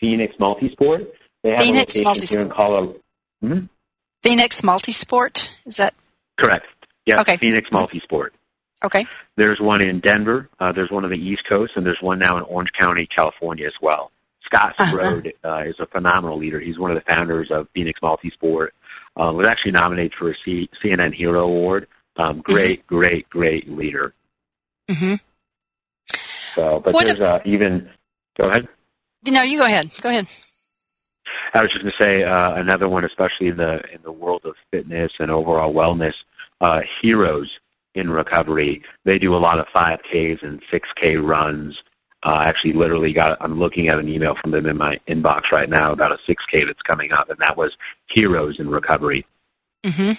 Phoenix Multisport. They have Phoenix a Multisport. here in Colorado. Mm-hmm. Phoenix Multisport. Is that correct? Yeah. Okay. Phoenix Multisport. Okay. There's one in Denver. Uh, there's one on the East Coast, and there's one now in Orange County, California, as well. Scott uh-huh. uh, is a phenomenal leader. He's one of the founders of Phoenix Multisport. Um, was actually nominated for a C- CNN Hero Award. Um, great, mm-hmm. great, great leader. Mm-hmm. So, but what there's uh, even. Go ahead. No, you go ahead. Go ahead. I was just going to say uh, another one, especially in the in the world of fitness and overall wellness. Uh, heroes in recovery. They do a lot of 5Ks and 6K runs. Uh, I actually literally got, I'm looking at an email from them in my inbox right now about a 6K that's coming up, and that was Heroes in Recovery. Mm-hmm.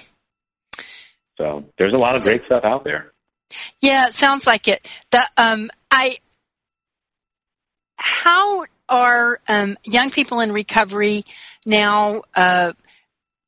So there's a lot of great stuff out there. Yeah, it sounds like it. The um, I how are um, young people in recovery now uh,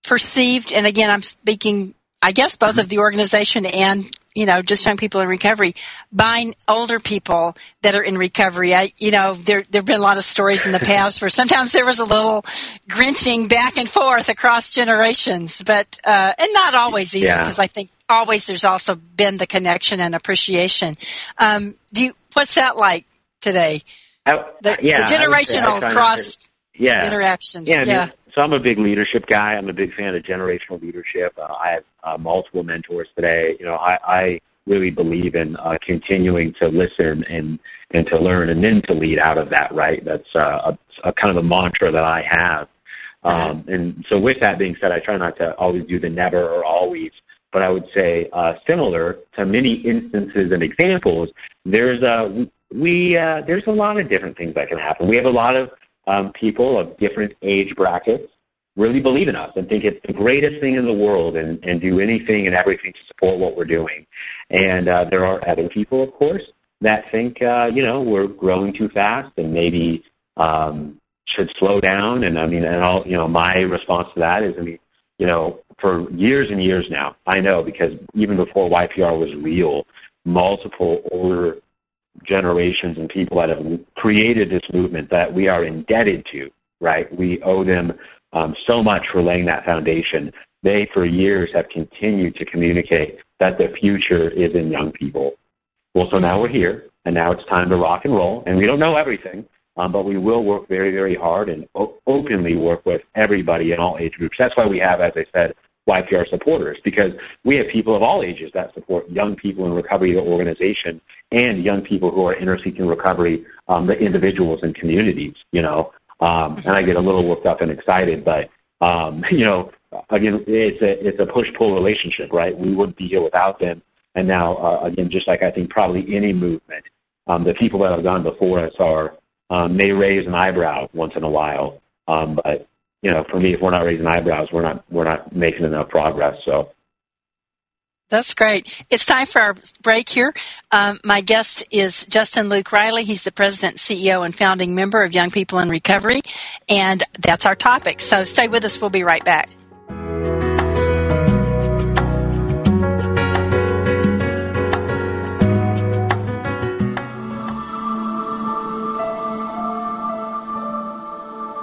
perceived? And again, I'm speaking, I guess, both of the organization and you know, just young people in recovery, buying older people that are in recovery. I, you know, there there've been a lot of stories in the past where sometimes there was a little grinching back and forth across generations, but uh, and not always either, because yeah. I think always there's also been the connection and appreciation. Um, do you, what's that like today? I, the, yeah, the generational cross yeah. interactions. Yeah, yeah. So I'm a big leadership guy. I'm a big fan of generational leadership. Uh, I have uh, multiple mentors today. You know, I, I really believe in uh, continuing to listen and and to learn and then to lead out of that. Right. That's uh, a, a kind of a mantra that I have. Um, and so, with that being said, I try not to always do the never or always. But I would say, uh, similar to many instances and examples, there's a we uh, there's a lot of different things that can happen. We have a lot of um, people of different age brackets really believe in us and think it's the greatest thing in the world and, and do anything and everything to support what we're doing. And uh, there are other people, of course, that think, uh, you know, we're growing too fast and maybe um, should slow down. And I mean, and all, you know, my response to that is, I mean, you know, for years and years now, I know because even before YPR was real, multiple older generations and people that have created this movement that we are indebted to, right? We owe them um, so much for laying that foundation. They, for years, have continued to communicate that the future is in young people. Well, so now we're here, and now it's time to rock and roll. And we don't know everything, um, but we will work very, very hard and o- openly work with everybody in all age groups. That's why we have, as I said, YPR supporters because we have people of all ages that support young people in recovery, the organization, and young people who are inner seeking recovery, um, the individuals and communities. You know, um, and I get a little worked up and excited, but um, you know, again, it's a it's a push pull relationship, right? We wouldn't be here without them. And now, uh, again, just like I think probably any movement, um, the people that have gone before us are um, may raise an eyebrow once in a while, um, but you know, for me, if we're not raising eyebrows, we're not we're not making enough progress. So. That's great. It's time for our break here. Um, my guest is Justin Luke Riley. He's the president, CEO, and founding member of Young People in Recovery. And that's our topic. So stay with us. We'll be right back.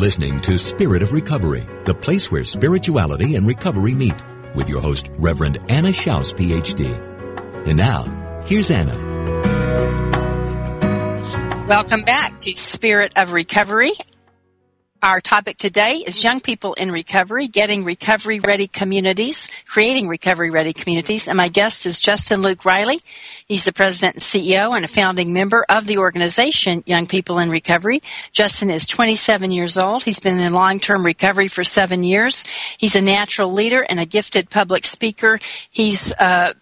Listening to Spirit of Recovery, the place where spirituality and recovery meet, with your host, Reverend Anna Schaus, PhD. And now, here's Anna. Welcome back to Spirit of Recovery. Our topic today is young people in recovery, getting recovery ready communities, creating recovery ready communities. And my guest is Justin Luke Riley. He's the president and CEO and a founding member of the organization Young People in Recovery. Justin is 27 years old. He's been in long-term recovery for seven years. He's a natural leader and a gifted public speaker. He's, uh,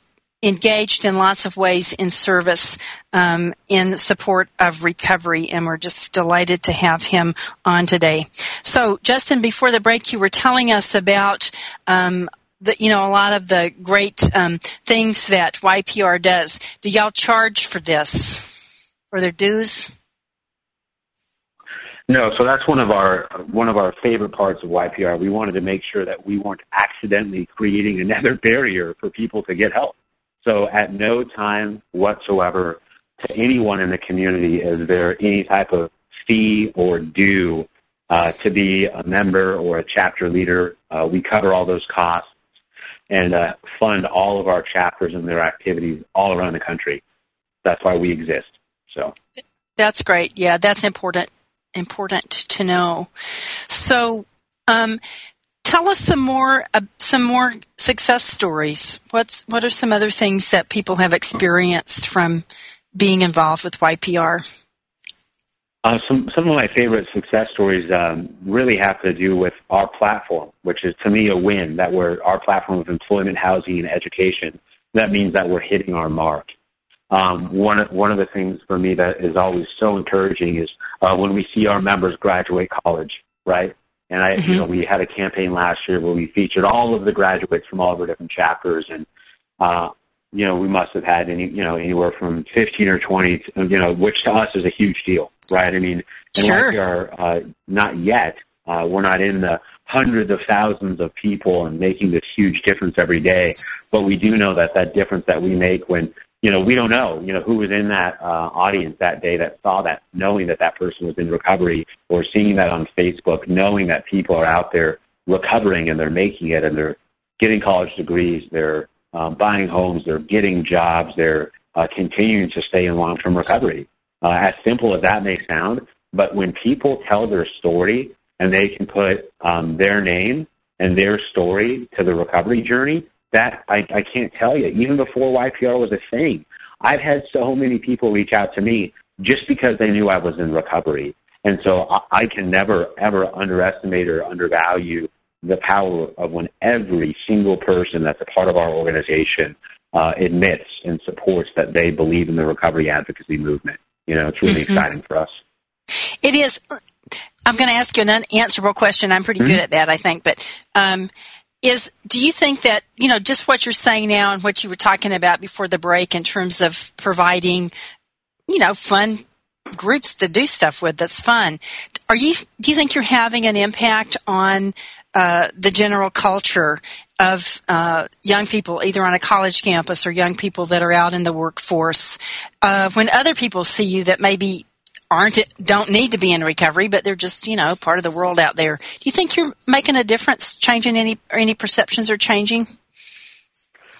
engaged in lots of ways in service um, in support of recovery, and we're just delighted to have him on today. So, Justin, before the break, you were telling us about. Um, the, you know, a lot of the great um, things that YPR does. Do y'all charge for this? For their dues? No, so that's one of our one of our favorite parts of YPR. We wanted to make sure that we weren't accidentally creating another barrier for people to get help. So at no time whatsoever to anyone in the community is there any type of fee or due uh, to be a member or a chapter leader. Uh, we cover all those costs and uh, fund all of our chapters and their activities all around the country. That's why we exist. So that's great. Yeah, that's important. Important to know. So, um, tell us some more uh, some more success stories. What's what are some other things that people have experienced from being involved with YPR? Uh, some some of my favorite success stories um, really have to do with our platform, which is to me a win. That we're our platform of employment, housing, and education. That means that we're hitting our mark. Um, one of one of the things for me that is always so encouraging is uh, when we see our members graduate college, right? And I, mm-hmm. you know, we had a campaign last year where we featured all of the graduates from all of our different chapters, and uh, you know, we must have had any, you know, anywhere from 15 or 20, you know, which to us is a huge deal, right? I mean, and sure. like are uh, not yet, uh, we're not in the hundreds of thousands of people and making this huge difference every day, but we do know that that difference that we make when, you know, we don't know, you know, who was in that uh, audience that day that saw that, knowing that that person was in recovery or seeing that on Facebook, knowing that people are out there recovering and they're making it and they're getting college degrees, they're um, buying homes, they're getting jobs, they're uh, continuing to stay in long-term recovery. Uh, as simple as that may sound, but when people tell their story and they can put um, their name and their story to the recovery journey, that I, I can't tell you. Even before YPR was a thing, I've had so many people reach out to me just because they knew I was in recovery. And so I, I can never, ever underestimate or undervalue the power of when every single person that's a part of our organization uh, admits and supports that they believe in the recovery advocacy movement. You know, it's really mm-hmm. exciting for us. It is. I'm going to ask you an unanswerable question. I'm pretty mm-hmm. good at that, I think. But um, is do you think that you know just what you're saying now and what you were talking about before the break in terms of providing, you know, fun groups to do stuff with that's fun. Are you? Do you think you're having an impact on uh, the general culture of uh, young people, either on a college campus or young people that are out in the workforce? Uh, when other people see you that maybe aren't don't need to be in recovery, but they're just you know part of the world out there. Do you think you're making a difference, changing any any perceptions are changing?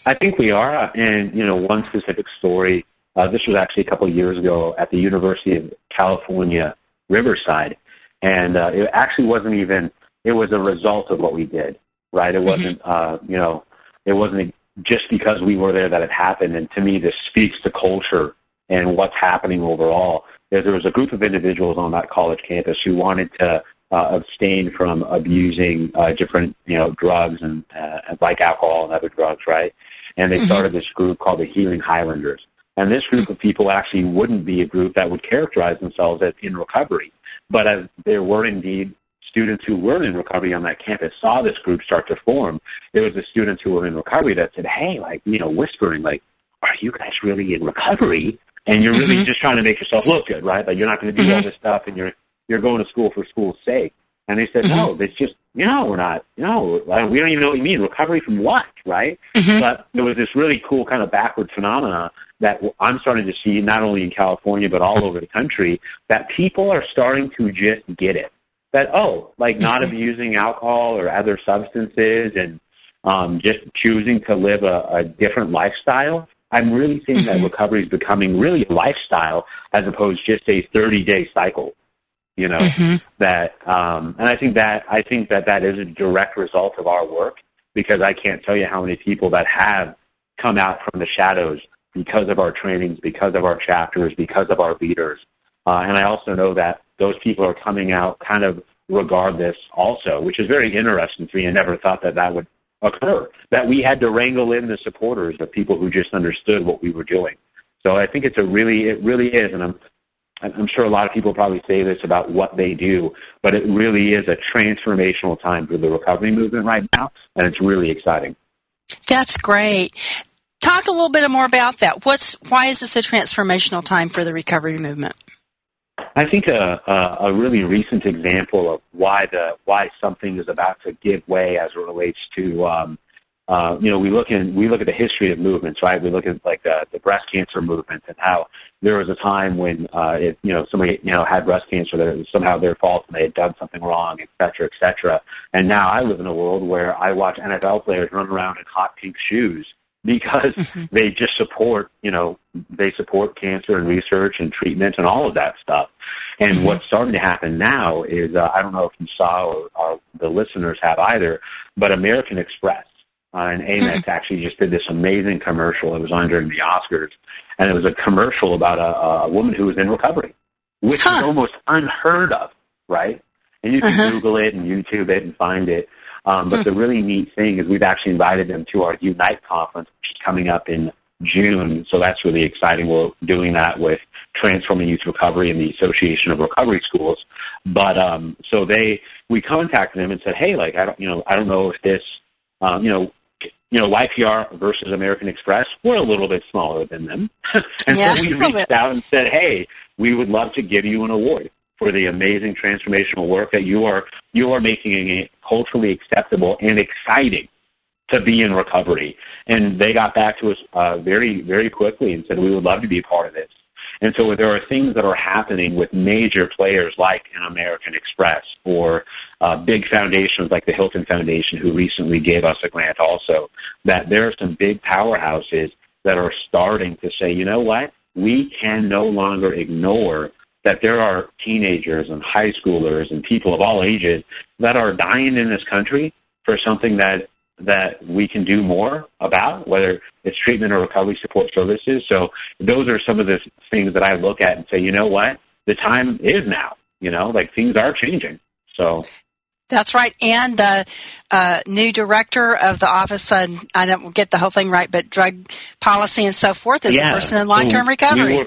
I think we are, and you know, one specific story uh, this was actually a couple of years ago at the University of California, Riverside. And uh, it actually wasn't even, it was a result of what we did, right? It wasn't, mm-hmm. uh, you know, it wasn't just because we were there that it happened. And to me, this speaks to culture and what's happening overall. There, there was a group of individuals on that college campus who wanted to uh, abstain from abusing uh, different, you know, drugs and uh, like alcohol and other drugs, right? And they mm-hmm. started this group called the Healing Highlanders. And this group of people actually wouldn't be a group that would characterize themselves as in recovery. But as there were indeed students who were in recovery on that campus saw this group start to form, there was the students who were in recovery that said, hey, like, you know, whispering, like, are you guys really in recovery? And you're really mm-hmm. just trying to make yourself look good, right? Like you're not going to do mm-hmm. all this stuff and you're, you're going to school for school's sake. And they said, mm-hmm. no, it's just, you know, we're not, no, we don't even know what you mean. Recovery from what, right? Mm-hmm. But there was this really cool kind of backward phenomena that I'm starting to see not only in California but all over the country that people are starting to just get it. That oh, like not abusing alcohol or other substances and um, just choosing to live a, a different lifestyle. I'm really seeing that mm-hmm. recovery is becoming really a lifestyle as opposed to just a 30 day cycle. You know mm-hmm. that, um, and I think that I think that that is a direct result of our work because I can't tell you how many people that have come out from the shadows because of our trainings, because of our chapters, because of our leaders. Uh, and I also know that those people are coming out kind of regardless also, which is very interesting to me. I never thought that that would occur, that we had to wrangle in the supporters of people who just understood what we were doing. So I think it's a really, it really is, and I'm, I'm sure a lot of people probably say this about what they do, but it really is a transformational time for the recovery movement right now, and it's really exciting. That's great talk a little bit more about that. What's why is this a transformational time for the recovery movement? I think a, a, a really recent example of why the why something is about to give way as it relates to um, uh, you know, we look in, we look at the history of movements, right? We look at like the, the breast cancer movement and how there was a time when, uh, it, you know, somebody, you know, had breast cancer that it was somehow their fault and they had done something wrong, et cetera, et cetera. And now I live in a world where I watch NFL players run around in hot pink shoes because mm-hmm. they just support, you know, they support cancer and research and treatment and all of that stuff. And mm-hmm. what's starting to happen now is, uh, I don't know if you saw or, or the listeners have either, but American Express uh, and Amex hmm. actually just did this amazing commercial. It was on during the Oscars, and it was a commercial about a, a woman who was in recovery, which huh. is almost unheard of, right? And you can uh-huh. Google it and YouTube it and find it. Um, but hmm. the really neat thing is we've actually invited them to our Unite conference, which is coming up in June. So that's really exciting. We're doing that with Transforming Youth Recovery and the Association of Recovery Schools. But um, so they, we contacted them and said, hey, like I don't, you know, I don't know if this, um, you know, you know, YPR versus American Express, we're a little bit smaller than them. and yeah, so we reached out and said, hey, we would love to give you an award for the amazing transformational work that you are, you are making it culturally acceptable and exciting to be in recovery. And they got back to us uh, very, very quickly and said, we would love to be a part of this. And so there are things that are happening with major players like an American Express or uh, big foundations like the Hilton Foundation, who recently gave us a grant also, that there are some big powerhouses that are starting to say, you know what? We can no longer ignore that there are teenagers and high schoolers and people of all ages that are dying in this country for something that that we can do more about, whether it's treatment or recovery support services. So those are some of the things that I look at and say, you know what, the time is now. You know, like things are changing. So that's right. And the uh, new director of the Office, and I don't get the whole thing right, but drug policy and so forth is yeah. a person in long term recovery.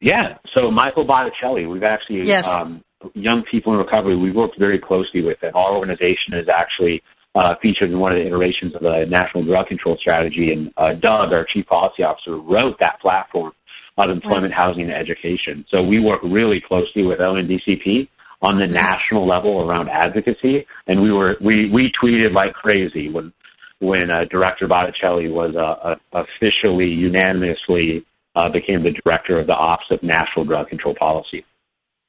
Yeah. So Michael Botticelli, we've actually, yes. um, young people in recovery, we worked very closely with them. Our organization is actually uh, featured in one of the iterations of the National Drug Control Strategy. And uh, Doug, our Chief Policy Officer, wrote that platform of employment, housing, and education. So we work really closely with ONDCP on the national level around advocacy, and we were we we tweeted like crazy when when uh, Director Botticelli was uh, uh, officially unanimously uh, became the director of the Office of National Drug Control Policy.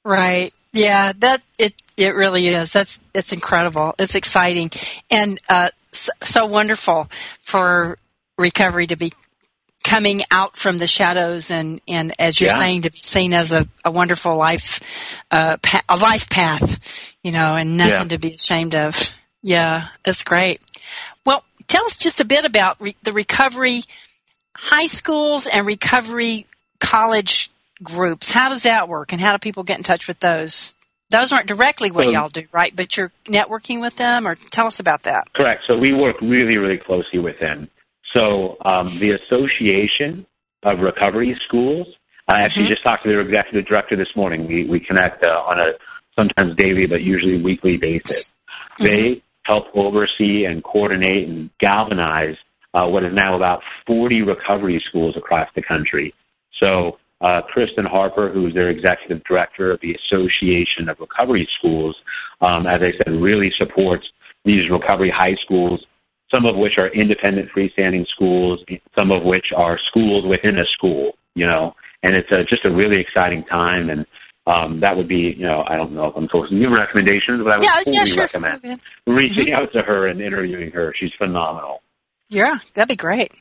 Right. Yeah, that it it really is. That's it's incredible. It's exciting and uh, so, so, wonderful for recovery to be coming out from the shadows and and as you're yeah. saying to be seen as a, a wonderful life uh, pa- a life path, you know, and nothing yeah. to be ashamed of. Yeah, that's great. Well, tell us just a bit about re- the recovery high schools and recovery college groups. How does that work, and how do people get in touch with those? Those aren't directly what so, y'all do, right? But you're networking with them, or tell us about that. Correct. So we work really, really closely with them. So um, the Association of Recovery Schools. I actually mm-hmm. just talked to their executive director this morning. We we connect uh, on a sometimes daily, but usually weekly basis. Mm-hmm. They help oversee and coordinate and galvanize uh, what is now about 40 recovery schools across the country. So uh, Kristen Harper, who's their executive director of the Association of Recovery Schools, um, as I said, really supports these recovery high schools, some of which are independent freestanding schools, some of which are schools within a school, you know, and it's a, just a really exciting time. And um, that would be, you know, I don't know if I'm to give recommendations, but I would yeah, fully yeah, sure. recommend reaching out to her and interviewing her. She's phenomenal. Yeah, that'd be great.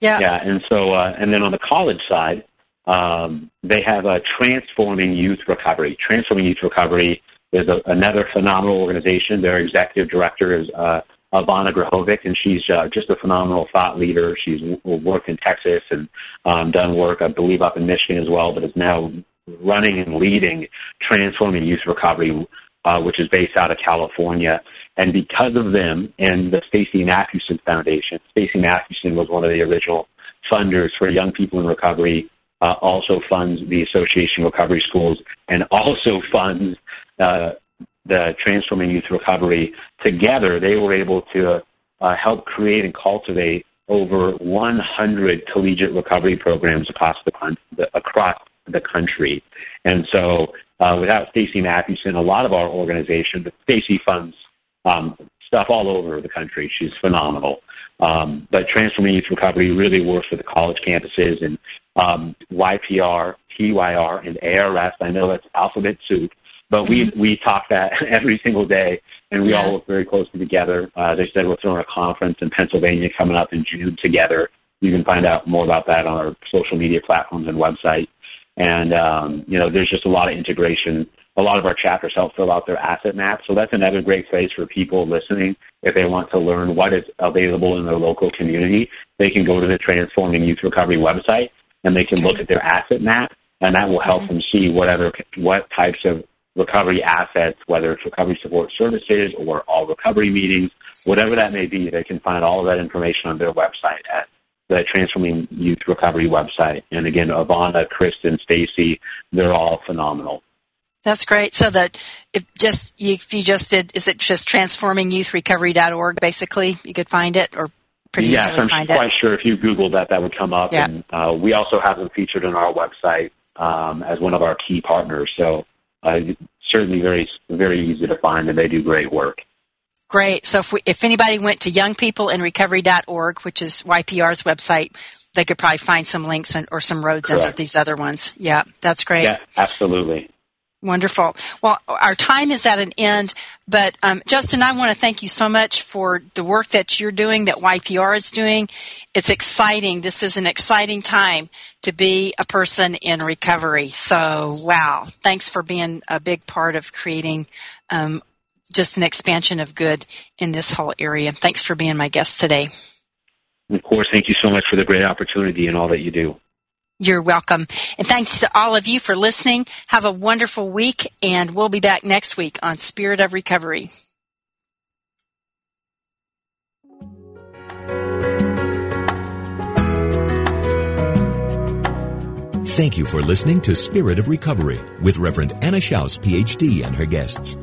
Yeah. Yeah, and so, uh, and then on the college side, um, they have a Transforming Youth Recovery. Transforming Youth Recovery is a, another phenomenal organization. Their executive director is uh, Ivana Grahovac, and she's uh, just a phenomenal thought leader. She's worked in Texas and um, done work, I believe, up in Michigan as well, but is now running and leading Transforming Youth Recovery, uh, which is based out of California. And because of them and the Stacie Mathewson Foundation, Stacie Mathewson was one of the original funders for young people in recovery uh, also funds the Association of Recovery Schools and also funds uh, the Transforming Youth Recovery. Together, they were able to uh, help create and cultivate over 100 collegiate recovery programs across the, across the country. And so, uh, without Stacie Mathewson, a lot of our organization, but Stacie funds um, stuff all over the country. She's phenomenal. Um, but Transforming Youth Recovery really works with the college campuses and um, YPR, TYR, and ARS. I know that's alphabet soup, but we we talk that every single day, and we yeah. all work very closely together. Uh, as I said, we're throwing a conference in Pennsylvania coming up in June together. You can find out more about that on our social media platforms and website. And um, you know, there's just a lot of integration a lot of our chapters help fill out their asset map. So that's another great place for people listening if they want to learn what is available in their local community. They can go to the Transforming Youth Recovery website and they can look at their asset map, and that will help them see whatever what types of recovery assets, whether it's recovery support services or all recovery meetings, whatever that may be. They can find all of that information on their website at the Transforming Youth Recovery website. And again, Ivana, Kristen, Stacie, they're all phenomenal. That's great. So that if just if you just did, is it just transformingyouthrecovery.org? Basically, you could find it or pretty yes, easily I'm find quite sure if you Google that, that would come up. Yeah. And uh, we also have them featured on our website um, as one of our key partners. So uh, certainly very very easy to find, and they do great work. Great. So if we, if anybody went to youngpeopleinrecovery.org, which is YPR's website, they could probably find some links and, or some roads Correct. into these other ones. Yeah, that's great. Yeah, absolutely. Wonderful. Well, our time is at an end, but um, Justin, I want to thank you so much for the work that you're doing, that YPR is doing. It's exciting. This is an exciting time to be a person in recovery. So, wow. Thanks for being a big part of creating um, just an expansion of good in this whole area. Thanks for being my guest today. Of course, thank you so much for the great opportunity and all that you do. You're welcome. And thanks to all of you for listening. Have a wonderful week, and we'll be back next week on Spirit of Recovery. Thank you for listening to Spirit of Recovery with Reverend Anna Schaus, PhD, and her guests.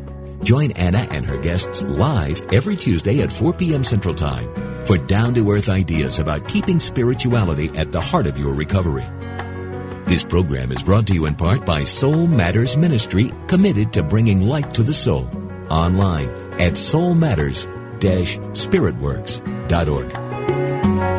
Join Anna and her guests live every Tuesday at 4 p.m. Central Time for down to earth ideas about keeping spirituality at the heart of your recovery. This program is brought to you in part by Soul Matters Ministry, committed to bringing light to the soul. Online at soulmatters-spiritworks.org.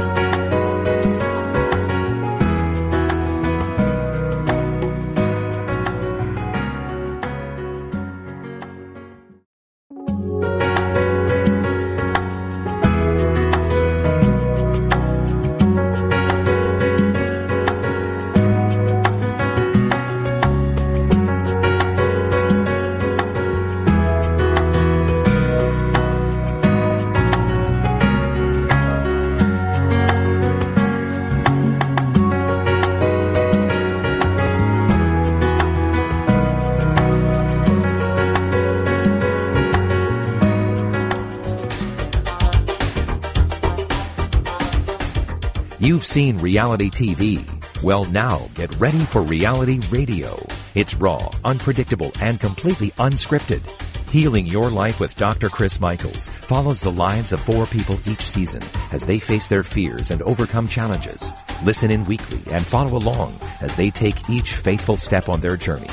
reality TV. Well, now get ready for reality radio. It's raw, unpredictable, and completely unscripted. Healing Your Life with Dr. Chris Michaels follows the lives of four people each season as they face their fears and overcome challenges. Listen in weekly and follow along as they take each faithful step on their journey.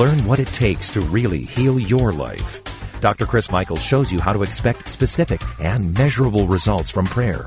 Learn what it takes to really heal your life. Dr. Chris Michaels shows you how to expect specific and measurable results from prayer.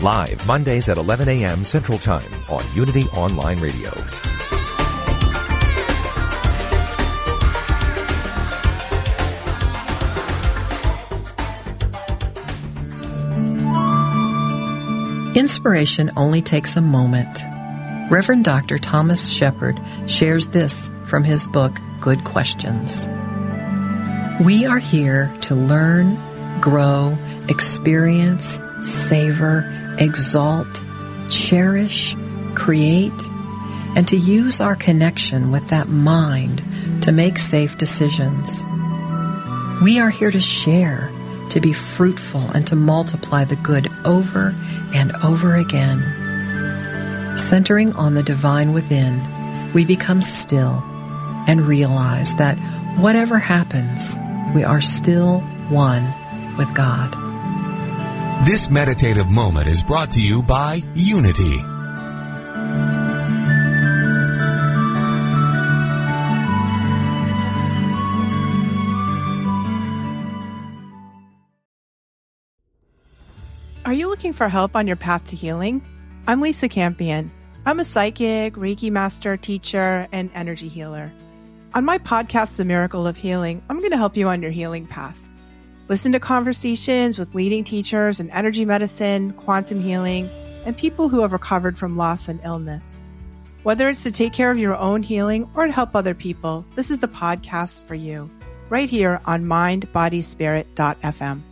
Live Mondays at 11 a.m. Central Time on Unity Online Radio. Inspiration only takes a moment. Reverend Dr. Thomas Shepherd shares this from his book, Good Questions. We are here to learn, grow, experience, savor, exalt, cherish, create, and to use our connection with that mind to make safe decisions. We are here to share, to be fruitful and to multiply the good over and over again. Centering on the divine within, we become still and realize that whatever happens, we are still one with God. This meditative moment is brought to you by Unity. Are you looking for help on your path to healing? I'm Lisa Campion. I'm a psychic, Reiki master, teacher, and energy healer. On my podcast, The Miracle of Healing, I'm going to help you on your healing path. Listen to conversations with leading teachers in energy medicine, quantum healing, and people who have recovered from loss and illness. Whether it's to take care of your own healing or to help other people, this is the podcast for you, right here on mindbodyspirit.fm.